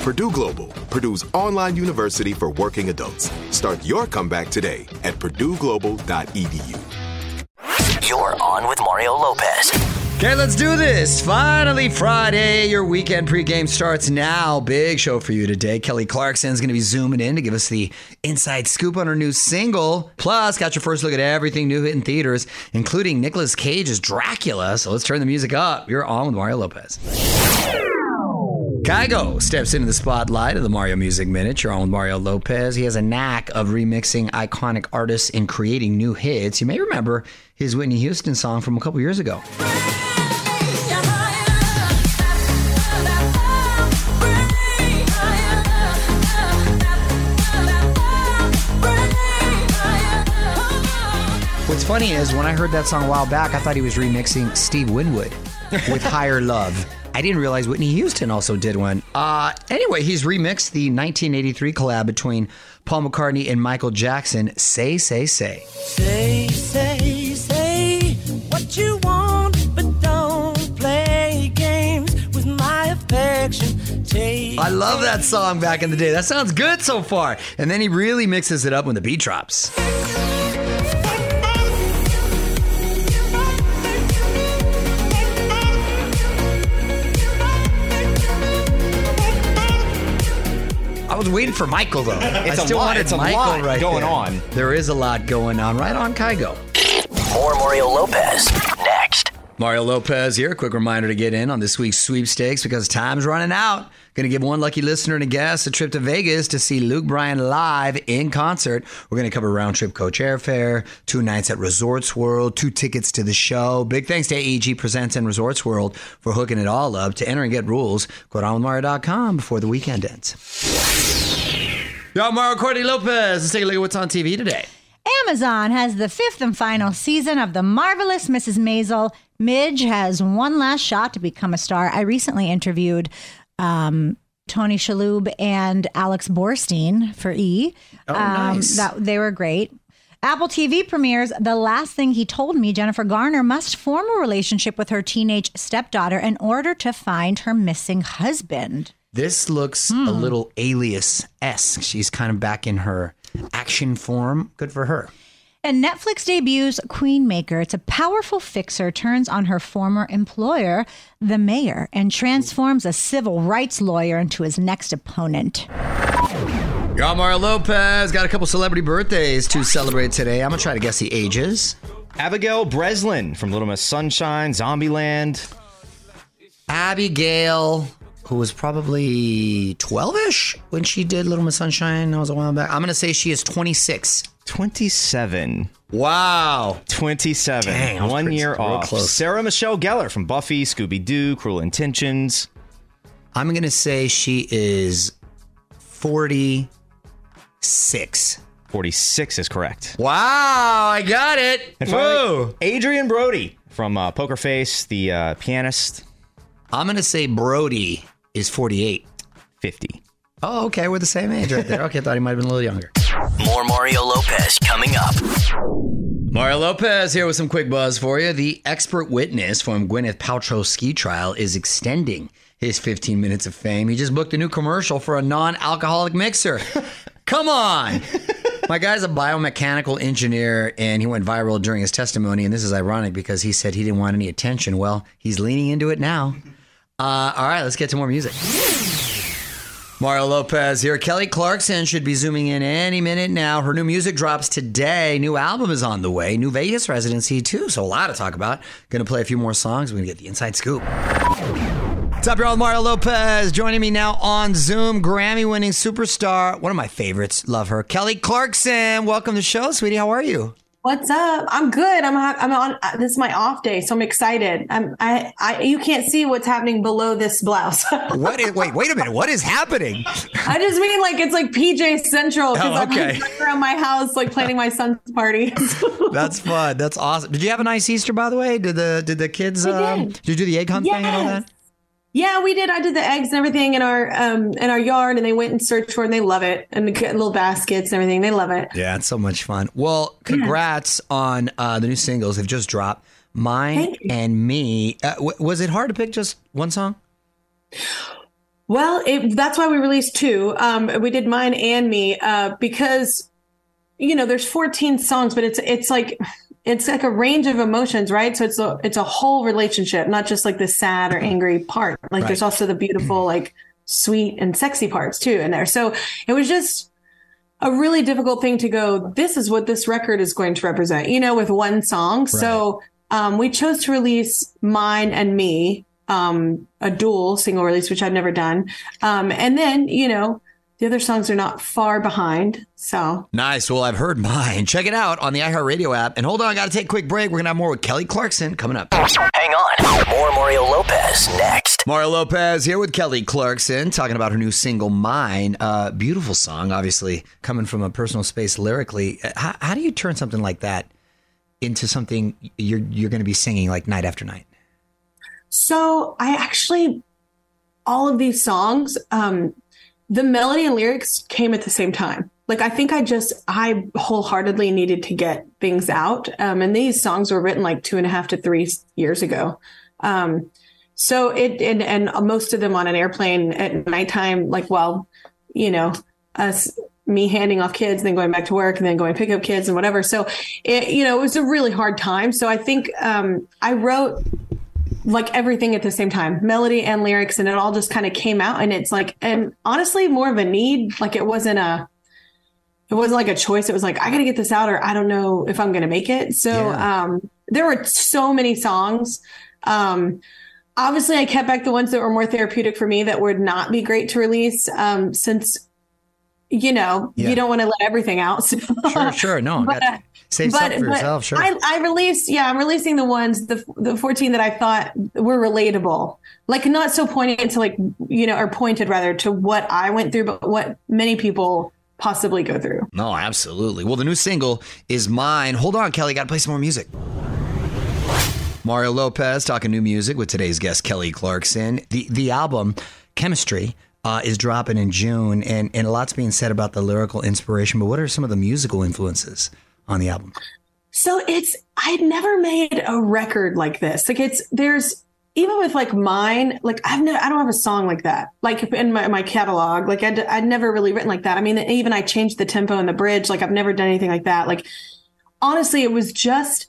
Purdue Global, Purdue's online university for working adults. Start your comeback today at purdueglobal.edu. You're on with Mario Lopez. Okay, let's do this. Finally, Friday. Your weekend pregame starts now. Big show for you today. Kelly Clarkson's going to be zooming in to give us the inside scoop on her new single. Plus, got your first look at everything new hit in theaters, including Nicolas Cage's Dracula. So let's turn the music up. You're on with Mario Lopez. Kygo steps into the spotlight of the Mario Music Minute. You're on with Mario Lopez. He has a knack of remixing iconic artists and creating new hits. You may remember his Whitney Houston song from a couple years ago. What's funny is when I heard that song a while back, I thought he was remixing Steve Winwood with Higher Love. I didn't realize Whitney Houston also did one. Uh, anyway, he's remixed the 1983 collab between Paul McCartney and Michael Jackson, Say, Say, Say. Say, say, say what you want, but don't play games with my affection. Take I love that song back in the day. That sounds good so far. And then he really mixes it up when the beat drops. Was waiting for Michael though. It's I a still lot- wanted it's a Michael lot right going there. on. There is a lot going on. Right on, Kygo. More Mario Lopez next. Mario Lopez here. Quick reminder to get in on this week's sweepstakes because time's running out. Going to give one lucky listener and a guest a trip to Vegas to see Luke Bryan live in concert. We're going to cover round trip coach airfare, two nights at Resorts World, two tickets to the show. Big thanks to AEG Presents and Resorts World for hooking it all up. To enter and get rules, go to onwithmario.com before the weekend ends. Yo, Mario Courtney Lopez. Let's take a look at what's on TV today. Amazon has the fifth and final season of The Marvelous Mrs. Maisel. Midge has one last shot to become a star. I recently interviewed um, Tony Shalhoub and Alex Borstein for E. Oh, nice. that, they were great. Apple TV premieres The Last Thing He Told Me. Jennifer Garner must form a relationship with her teenage stepdaughter in order to find her missing husband. This looks a hmm. little alias esque. She's kind of back in her action form. Good for her. And Netflix debuts Queen Maker. It's a powerful fixer, turns on her former employer, the mayor, and transforms a civil rights lawyer into his next opponent. Y'all, Lopez got a couple celebrity birthdays to celebrate today. I'm gonna try to guess the ages. Abigail Breslin from Little Miss Sunshine, Zombieland. Abigail, who was probably 12 ish when she did Little Miss Sunshine. That was a while back. I'm going to say she is 26. 27. Wow. 27. Dang, One year off. close. Sarah Michelle Gellar from Buffy, Scooby Doo, Cruel Intentions. I'm going to say she is 46. 46 is correct. Wow, I got it. And finally, Whoa. Adrien Brody from uh, Poker Face, the uh, pianist. I'm going to say Brody is 48. 50. Oh, okay. We're the same age right there. Okay, I thought he might have been a little younger. More Mario Lopez coming up. Mario Lopez here with some quick buzz for you. The expert witness from Gwyneth Paltrow's ski trial is extending his 15 minutes of fame. He just booked a new commercial for a non-alcoholic mixer. Come on. My guy's a biomechanical engineer and he went viral during his testimony. And this is ironic because he said he didn't want any attention. Well, he's leaning into it now. Uh, all right, let's get to more music. Mario Lopez here. Kelly Clarkson should be zooming in any minute now. Her new music drops today. New album is on the way. New Vegas residency, too. So, a lot to talk about. To play a few more songs. We're to get the inside scoop. What's up, y'all? Mario Lopez joining me now on Zoom. Grammy winning superstar. One of my favorites. Love her. Kelly Clarkson. Welcome to the show, sweetie. How are you? What's up? I'm good. I'm I'm on. uh, This is my off day, so I'm excited. I'm I, I you can't see what's happening below this blouse. What is, wait, wait a minute. What is happening? I just mean like it's like PJ Central because Oh, I'm okay. around my house like planning my son's party. That's fun. That's awesome. Did you have a nice Easter, by the way? Did the did the kids? Um, did. did you do the egg hunt thing and all that? Yeah, we did. I did the eggs and everything in our um in our yard, and they went and searched for it, and they love it, and little baskets and everything. They love it. Yeah, it's so much fun. Well, congrats on uh, the new singles. They've just dropped. Mine and me. Uh, w- was it hard to pick just one song? Well, it, that's why we released two. Um, we did mine and me uh, because you know there's 14 songs, but it's it's like it's like a range of emotions, right? So it's a it's a whole relationship, not just like the sad or angry part. Like there's also the beautiful, like sweet and sexy parts too in there. So it was just a really difficult thing to go. This is what this record is going to represent, you know, with one song. So um, we chose to release mine and me, um, a dual single release, which I've never done. Um, and then, you know, the other songs are not far behind. So Nice. Well, I've heard mine. Check it out on the iHeartRadio app. And hold on, I got to take a quick break. We're going to have more with Kelly Clarkson coming up. Hang on. More Mario Lopez next. Mario Lopez here with Kelly Clarkson talking about her new single, Mine. Uh, beautiful song, obviously, coming from a personal space lyrically. Uh, How, how do you turn something like that into something you're, you're going to be singing like night after night? So I actually, all of these songs, um, the melody and lyrics came at the same time. Like I think I just I wholeheartedly needed to get things out, um, and these songs were written like two and a half to three years ago. Um, so it and and most of them on an airplane at nighttime, like well, you know, us me handing off kids, then going back to work, and then going pick up kids and whatever. So it you know it was a really hard time. So I think um, I wrote like everything at the same time melody and lyrics and it all just kind of came out and it's like and honestly more of a need like it wasn't a it wasn't like a choice it was like i gotta get this out or i don't know if i'm gonna make it so Yeah. um there were so many songs um obviously i kept back the ones that were more therapeutic for me that would not be great to release um since you know Yeah. you don't want to let everything out so. Sure, sure. No, But, save something for yourself. Sure. I, I released, yeah, I'm releasing the ones, the the 14 that I thought were relatable, like not so poignant to like, you know, or pointed rather to what I went through, but what many people possibly go through. No, absolutely. Well, the new single is mine. Hold on, Kelly. Got to play some more music. Mario Lopez talking new music with today's guest Kelly Clarkson. The the album Chemistry uh, is dropping in June, and and a lot's being said about the lyrical inspiration. But what are some of the musical influences on the album? So it's I'd never made a record like this. Like it's there's even with like mine, like I've never I don't have a song like that. Like in my, my catalog, like I'd, I'd never really written like that. I mean, even I changed the tempo and the bridge. Like I've never done anything like that. Like honestly, it was just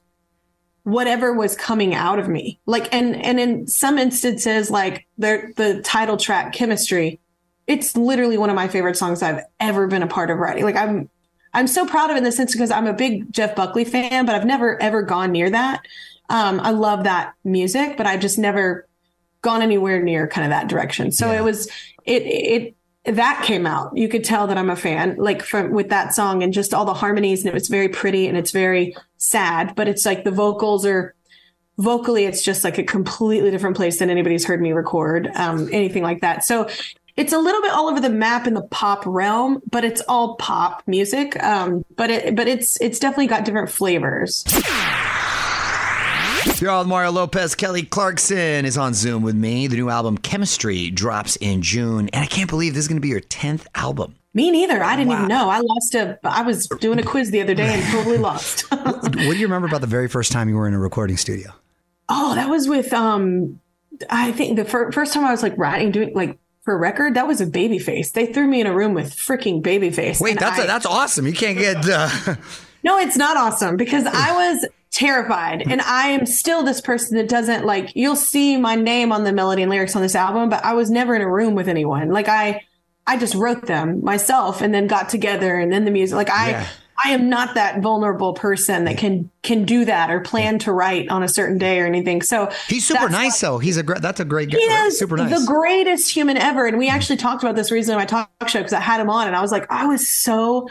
whatever was coming out of me. Like and and in some instances, like the the title track, chemistry, it's literally one of my favorite songs I've ever been a part of writing. Like I'm I'm so proud of it in the sense because I'm a big Jeff Buckley fan, but I've never ever gone near that. Um, I love that music, but I've just never gone anywhere near kind of that direction. So it was it it that came out. You could tell that I'm a fan, like from with that song and just all the harmonies, and it was very pretty and it's very sad, but it's like the vocals are vocally, it's just like a completely different place than anybody's heard me record, um, anything like that. So it's a little bit all over the map in the pop realm, but it's all pop music. Um, but it but it's it's definitely got different flavors. You're all Mario Lopez. Kelly Clarkson is on Zoom with me. The new album Chemistry drops in June, and I can't believe this is going to be your tenth album. Me neither. I didn't even know. I lost a. I was doing a quiz the other day and totally lost. what do you remember about the very first time you were in a recording studio? Oh, that was with um. I think the fir- first time I was like writing, doing like for record, that was a Babyface. They threw me in a room with freaking Babyface. Wait, that's I- that's awesome. You can't get. Uh, No, it's not awesome because I was terrified and I am still this person that doesn't like you'll see my name on the melody and lyrics on this album, but I was never in a room with anyone. Like I I just wrote them myself and then got together and then the music like I Yeah. I am not that vulnerable person that can can do that or plan to write on a certain day or anything. So he's super nice, though. He's a great. That's a great. he is super nice. the greatest human ever. And we actually talked about this recently on my talk show because I had him on and I was like, I was so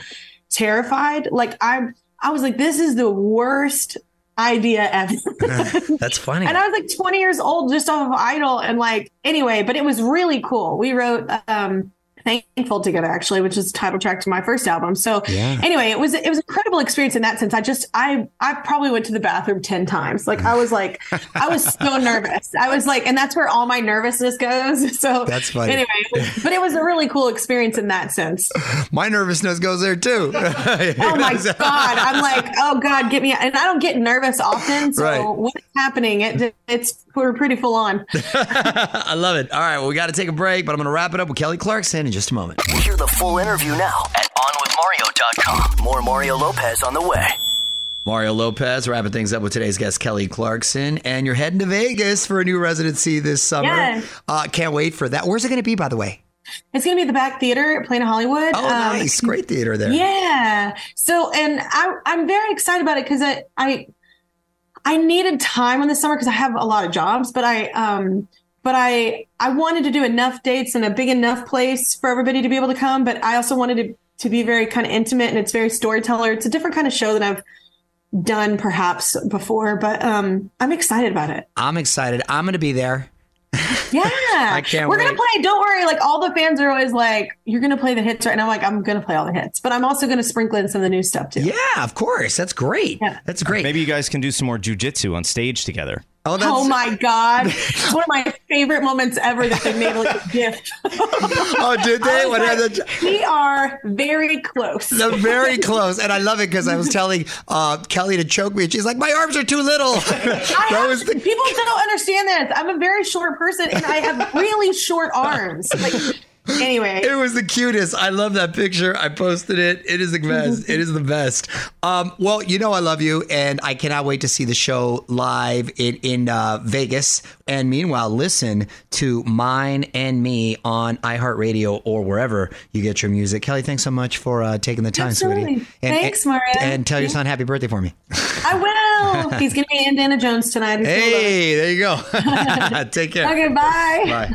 terrified. Like I'm I was like, this is the worst idea ever. that's funny. and I was like 20 years old just off of Idol. And like, anyway, but it was really cool. We wrote um Thankful together actually, which is the title track to my first album. So Yeah. anyway, it was it was an incredible experience in that sense. I just I I probably went to the bathroom 10 times. Like I was like I was so nervous. I was like, and that's where all my nervousness goes. So That's funny. Anyway, but it was a really cool experience in that sense. My nervousness goes there too. Oh my god! I'm like, oh god, get me! And I don't get nervous often, so Right. what's happening? It it's we're pretty full on. I love it. All right, well, we got to take a break, but I'm going to wrap it up with Kelly Clarkson in just a moment. Hear the full interview now at OnWithMario.com. More Mario Lopez on the way. Mario Lopez wrapping things up with today's guest, Kelly Clarkson. And you're heading to Vegas for a new residency this summer. Yes. Uh, can't wait for that. Where's it going to be, by the way? It's gonna be the Bakkt Theater, Planet Hollywood. Oh, Um, nice. Great theater there. Yeah. So, and I, I'm very excited about it because I, I, I needed time in the summer because I have a lot of jobs, but I, um, but I, I wanted to do enough dates in a big enough place for everybody to be able to come. But I also wanted to, to be very kind of intimate and it's very storyteller. It's a different kind of show than I've done perhaps before, but, um, I'm excited about it. I'm excited. I'm going to be there. Yeah. I can't We're wait. gonna play. Don't worry. Like all the fans are always like, "You're gonna play the hits right?" And I'm like, "I'm gonna play all the hits," but I'm also gonna sprinkle in some of the new stuff too. Yeah, of course. That's great. That's great. Maybe you guys can do some more jujitsu on stage together. Oh, Oh my god! it's one of my favorite moments ever that they made like a gift. oh, did they? What are like, the- we are very close. They're very close, and I love it because I was telling uh, Kelly to choke me, and she's like, "My arms are too little." Have, people don't understand this. I'm a very short person, and I have really short arms. Like anyway, It was the cutest. I love that picture. I posted it. It is the best. it is the best. Um, well, you know I love you, and I cannot wait to see the show live in in uh, Vegas. And meanwhile, listen to mine and me on iHeartRadio or wherever you get your music. Kelly, thanks so much for uh, taking the time, Absolutely. sweetie. And, Thanks, Mario. And tell your son happy birthday for me. I will. He's gonna be Indiana Jones tonight. He's gonna love it. Hey, there you go. Take care. Okay, bye. Bye.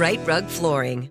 Right Rug Flooring.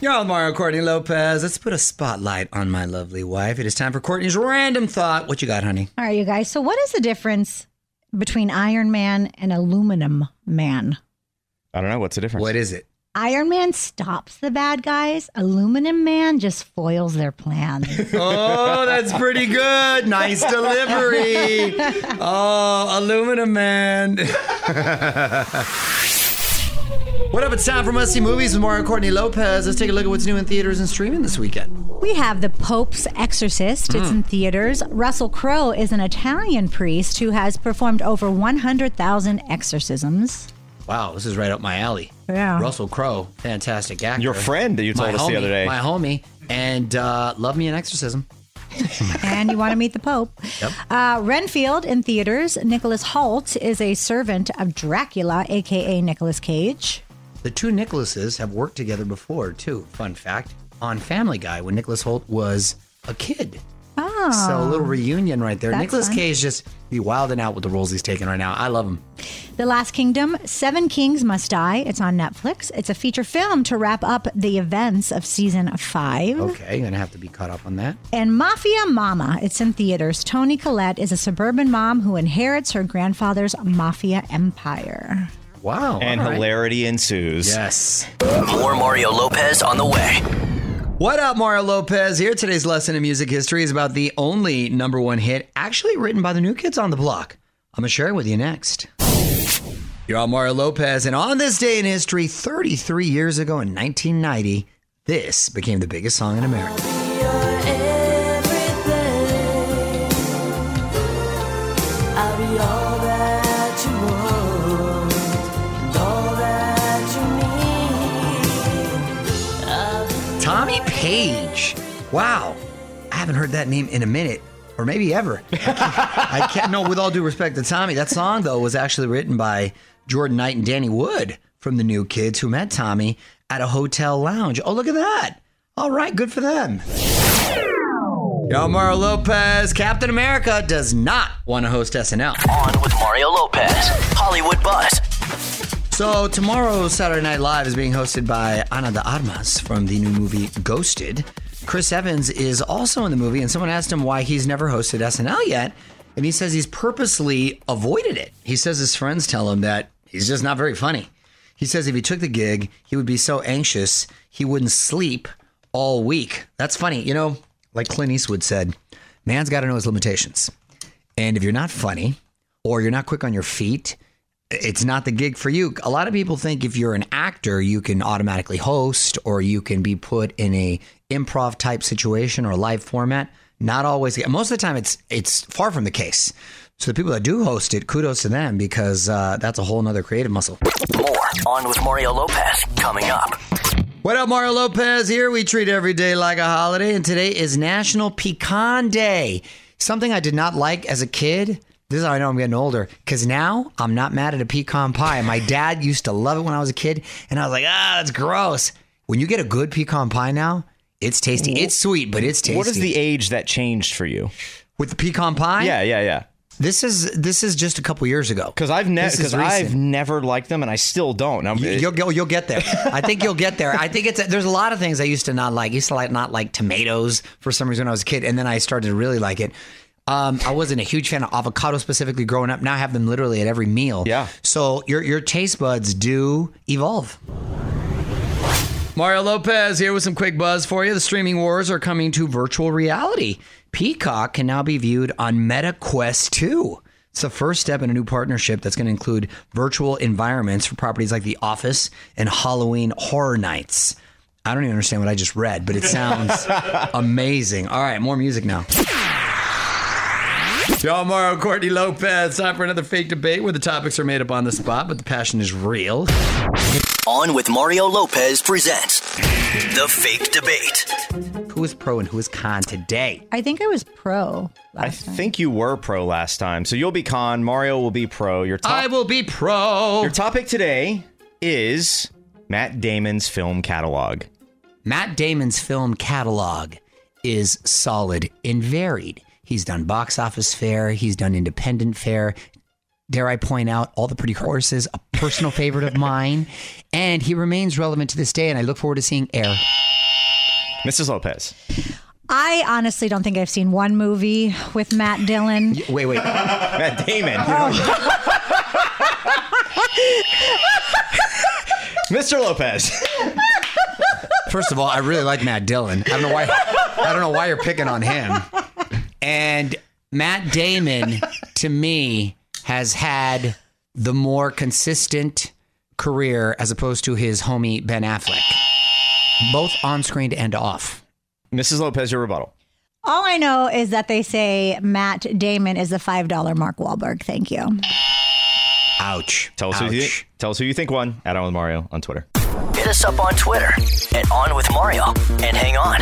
You're on Mario Courtney Lopez. Let's put a spotlight on my lovely wife. It is time for Courtney's random thought. What you got, honey? All right, you guys. So, what is the difference between Iron Man and Aluminum Man? I don't know. What's the difference? What is it? Iron Man stops the bad guys. Aluminum Man just foils their plans. Oh, that's pretty good. Nice delivery. Oh, aluminum man. what up? It's time for Must See Movies with Mario Courtney Lopez. Let's take a look at what's new in theaters and streaming this weekend. we have The Pope's Exorcist. It's in theaters. Russell Crowe is an Italian priest who has performed over 100,000 exorcisms. Wow, this is right up my alley. Yeah. Russell Crowe, fantastic actor. Your friend that you told My us the other day. My homie. And uh, love me an exorcism. and you want to meet the Pope. Yep. Uh, Renfield in theaters. Nicholas Hoult is a servant of Dracula, aka Nicolas Cage. The two Nicholases have worked together before, too. Fun fact on Family Guy when Nicholas Hoult was a kid. Oh. So a little oh, reunion right there. Nicholas. Cage just be wilding out with the roles he's taking right now. I love him. The Last Kingdom, Seven Kings Must Die. It's on Netflix. It's a feature film to wrap up the events of season five. Okay, you're gonna have to be caught up on that. And Mafia Mama, it's in theaters. Toni Collette is a suburban mom who inherits her grandfather's mafia empire. Wow. And all right. hilarity ensues. Yes. More Mario Lopez on the way. What up, Mario Lopez here. Today's lesson in music history is about the only number one hit actually written by the new kids on the block. I'm going to share it with you next. You're on Mario Lopez, and on this day in history, 33 years ago in 1990, this became the biggest song in America. Tommy Page. Wow. I haven't heard that name in a minute, or maybe ever. I can't, I can't know, with all due respect to Tommy, that song, though, was actually written by Jordan Knight and Danny Wood from the New Kids who met Tommy at a hotel lounge. Oh, look at that. All right, good for them. Yo, Mario Lopez, Captain America does not want to host SNL. On with Mario Lopez. Hollywood Buzz. So tomorrow's Saturday Night Live is being hosted by Ana de Armas from the new movie Ghosted. Chris Evans is also in the movie, and someone asked him why he's never hosted SNL yet, and he says he's purposely avoided it. He says his friends tell him that he's just not very funny. He says if he took the gig, he would be so anxious he wouldn't sleep all week. That's funny. You know, like Clint Eastwood said, man's got to know his limitations. And if you're not funny or you're not quick on your feet, it's not the gig for you. A lot of people think if you're an actor, you can automatically host or you can be put in a improv type situation or live format. Not always. Most of the time, it's it's far from the case. So the people that do host it, kudos to them because uh, that's a whole nother creative muscle. More on with Mario Lopez coming up. What up, Mario Lopez here. We treat every day like a holiday, and today is National Pecan Day. Something I did not like as a kid. This is how I know I'm getting older because now I'm not mad at a pecan pie. My dad used to love it when I was a kid, and I was like, ah, that's gross. When you get a good pecan pie now, it's tasty. It's sweet, but it's tasty. What is the age that changed for you? with the pecan pie? Yeah, yeah, yeah. This is this is just a couple years ago. Because I've never because I've never liked them, and I still don't. Now, You- You'll go. You'll get there. I think you'll get there. I think it's. There's a lot of things I used to not like. I used to like not like tomatoes for some reason when I was a kid, and then I started to really like it. Um, I wasn't a huge fan of avocado specifically growing up. Now I have them literally at every meal. Yeah. So your your taste buds do evolve. Mario Lopez here with some quick buzz for you. The streaming wars are coming to virtual reality. Peacock can now be viewed on Meta Quest 2. It's the first step in a new partnership that's going to include virtual environments for properties like The Office and Halloween Horror Nights. I don't even understand what I just read, but it sounds amazing. All right, more music now. Yo, Mario Courtney Lopez. Time for another fake debate where the topics are made up on the spot, but the passion is real. On with Mario Lopez presents The Fake Debate. Who is pro and who is con today? I think I was pro. I think you were pro last time, so you'll be con. Mario will be pro. Your top, I will be pro. Your topic today is Matt Damon's film catalog. Matt Damon's film catalog is solid and varied. He's done box office fare, he's done independent fare. Dare I point out, All the Pretty Horses, a personal favorite of mine. And he remains relevant to this day, and I look forward to seeing Air. Mrs. Lopez. I honestly don't think I've seen one movie with Matt Dillon. Wait, wait. Matt Damon. Oh. Mr. Lopez. First of all, I really like Matt Dillon. I don't know why. I don't know why you're picking on him. And Matt Damon, to me, has had the more consistent career as opposed to his homie Ben Affleck, both on screen and off. Mrs. Lopez, your rebuttal. All I know is that they say Matt Damon is the $5 Mark Wahlberg. Thank you. Ouch. Tell us, who you, tell us who you think won. Add on with Mario on Twitter. Us up on Twitter at On With Mario. And hang on,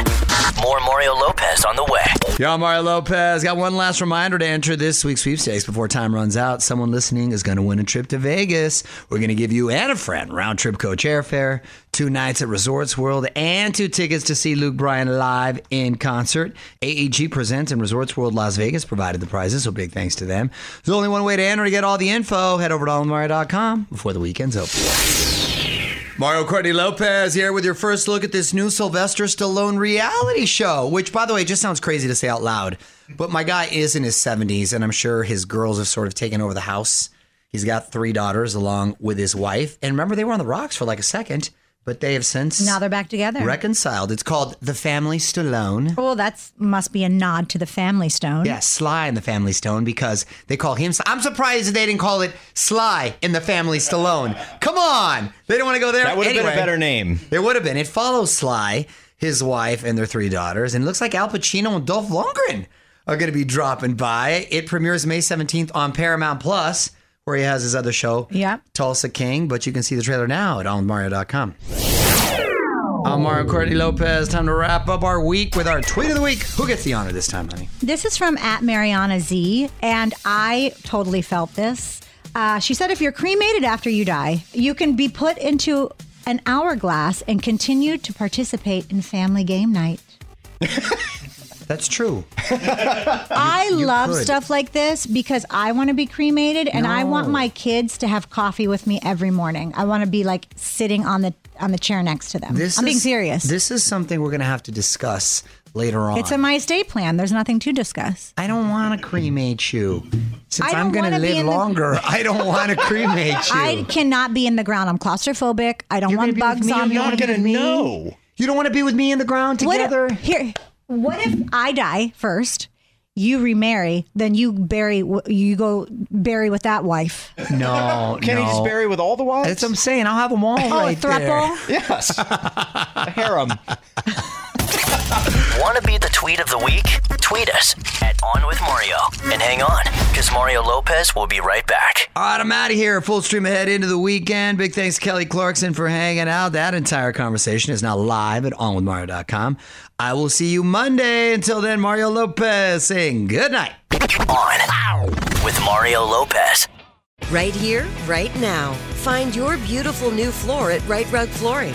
more Mario Lopez on the way. Yo, I'm Mario Lopez. Got one last reminder to enter this week's sweepstakes before time runs out. Someone listening is going to win a trip to Vegas. We're going to give you and a friend round trip coach airfare, two nights at Resorts World, and two tickets to see Luke Bryan live in concert. AEG Presents and Resorts World Las Vegas provided the prizes, so big thanks to them. There's only one way to enter to get all the info. Head over to allmario.com before the weekend's over. Mario Courtney Lopez here with your first look at this new Sylvester Stallone reality show, which, by the way, just sounds crazy to say out loud. But my guy is in his 70s, and I'm sure his girls have sort of taken over the house. He's got three daughters along with his wife. And remember, they were on the rocks for like a second, but they have since Now they're back together. reconciled. It's called The Family Stallone. Well, that's must be a nod to the Family Stone. Yeah, Sly in the Family Stone because they call him. I'm surprised they didn't call it Sly in the Family Stallone. Come on, they don't want to go there. That would have been a better name. It would have been. It follows Sly, his wife, and their three daughters, and it looks like Al Pacino and Dolph Lundgren are going to be dropping by. It premieres May 17th on Paramount Plus, where he has his other show, yeah. Tulsa King. But you can see the trailer now at onmario.com. I'm Mario Courtney Lopez. Time to wrap up our week with our tweet of the week. Who gets the honor this time, honey? This is from at Mariana Z, and I totally felt this. Uh, she said, if you're cremated after you die, you can be put into an hourglass and continue to participate in family game night. That's true. I you love could. stuff like this because I want to be cremated and I want my kids to have coffee with me every morning. I want to be like sitting on the on the chair next to them. I'm being serious. This is something we're going to have to discuss later on. it's in my estate plan. There's nothing to discuss. I don't want to cremate you. Since I I'm going to live in the- longer, I don't want to cremate you. I cannot be in the ground. I'm claustrophobic. I don't You're want gonna be with bugs on me. you're not gonna know. You don't want to be with me in the ground What together? here, what if I die first? You remarry, then you bury. You go bury with that wife. No, Can no. he just bury with all the wives? That's what I'm saying. I'll have them all Oh, right a thruple. there. Yes. a harem. Want to be the tweet of the week? Tweet us at On With Mario. And hang on, because Mario Lopez will be right back. All right, I'm out of here. Full stream ahead into the weekend. Big thanks to Kelly Clarkson for hanging out. That entire conversation is now live at onwithmario.com. I will see you Monday. Until then, Mario Lopez saying good night. On with Mario Lopez. Right here, right now. Find your beautiful new floor at Right Rug Flooring.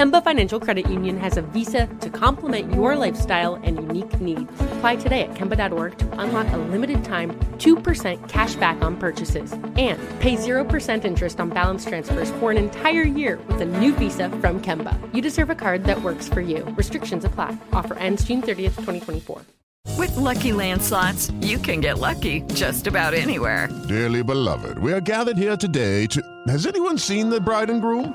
Kemba Financial Credit Union has a visa to complement your lifestyle and unique needs. Apply today at Kemba.org to unlock a limited time 2% cash back on purchases and pay 0% interest on balance transfers for an entire year with a new visa from Kemba. You deserve a card that works for you. Restrictions apply. Offer ends June 30th, 2024. With Lucky Land slots, you can get lucky just about anywhere. Dearly beloved, we are gathered here today to. Has anyone seen the bride and groom?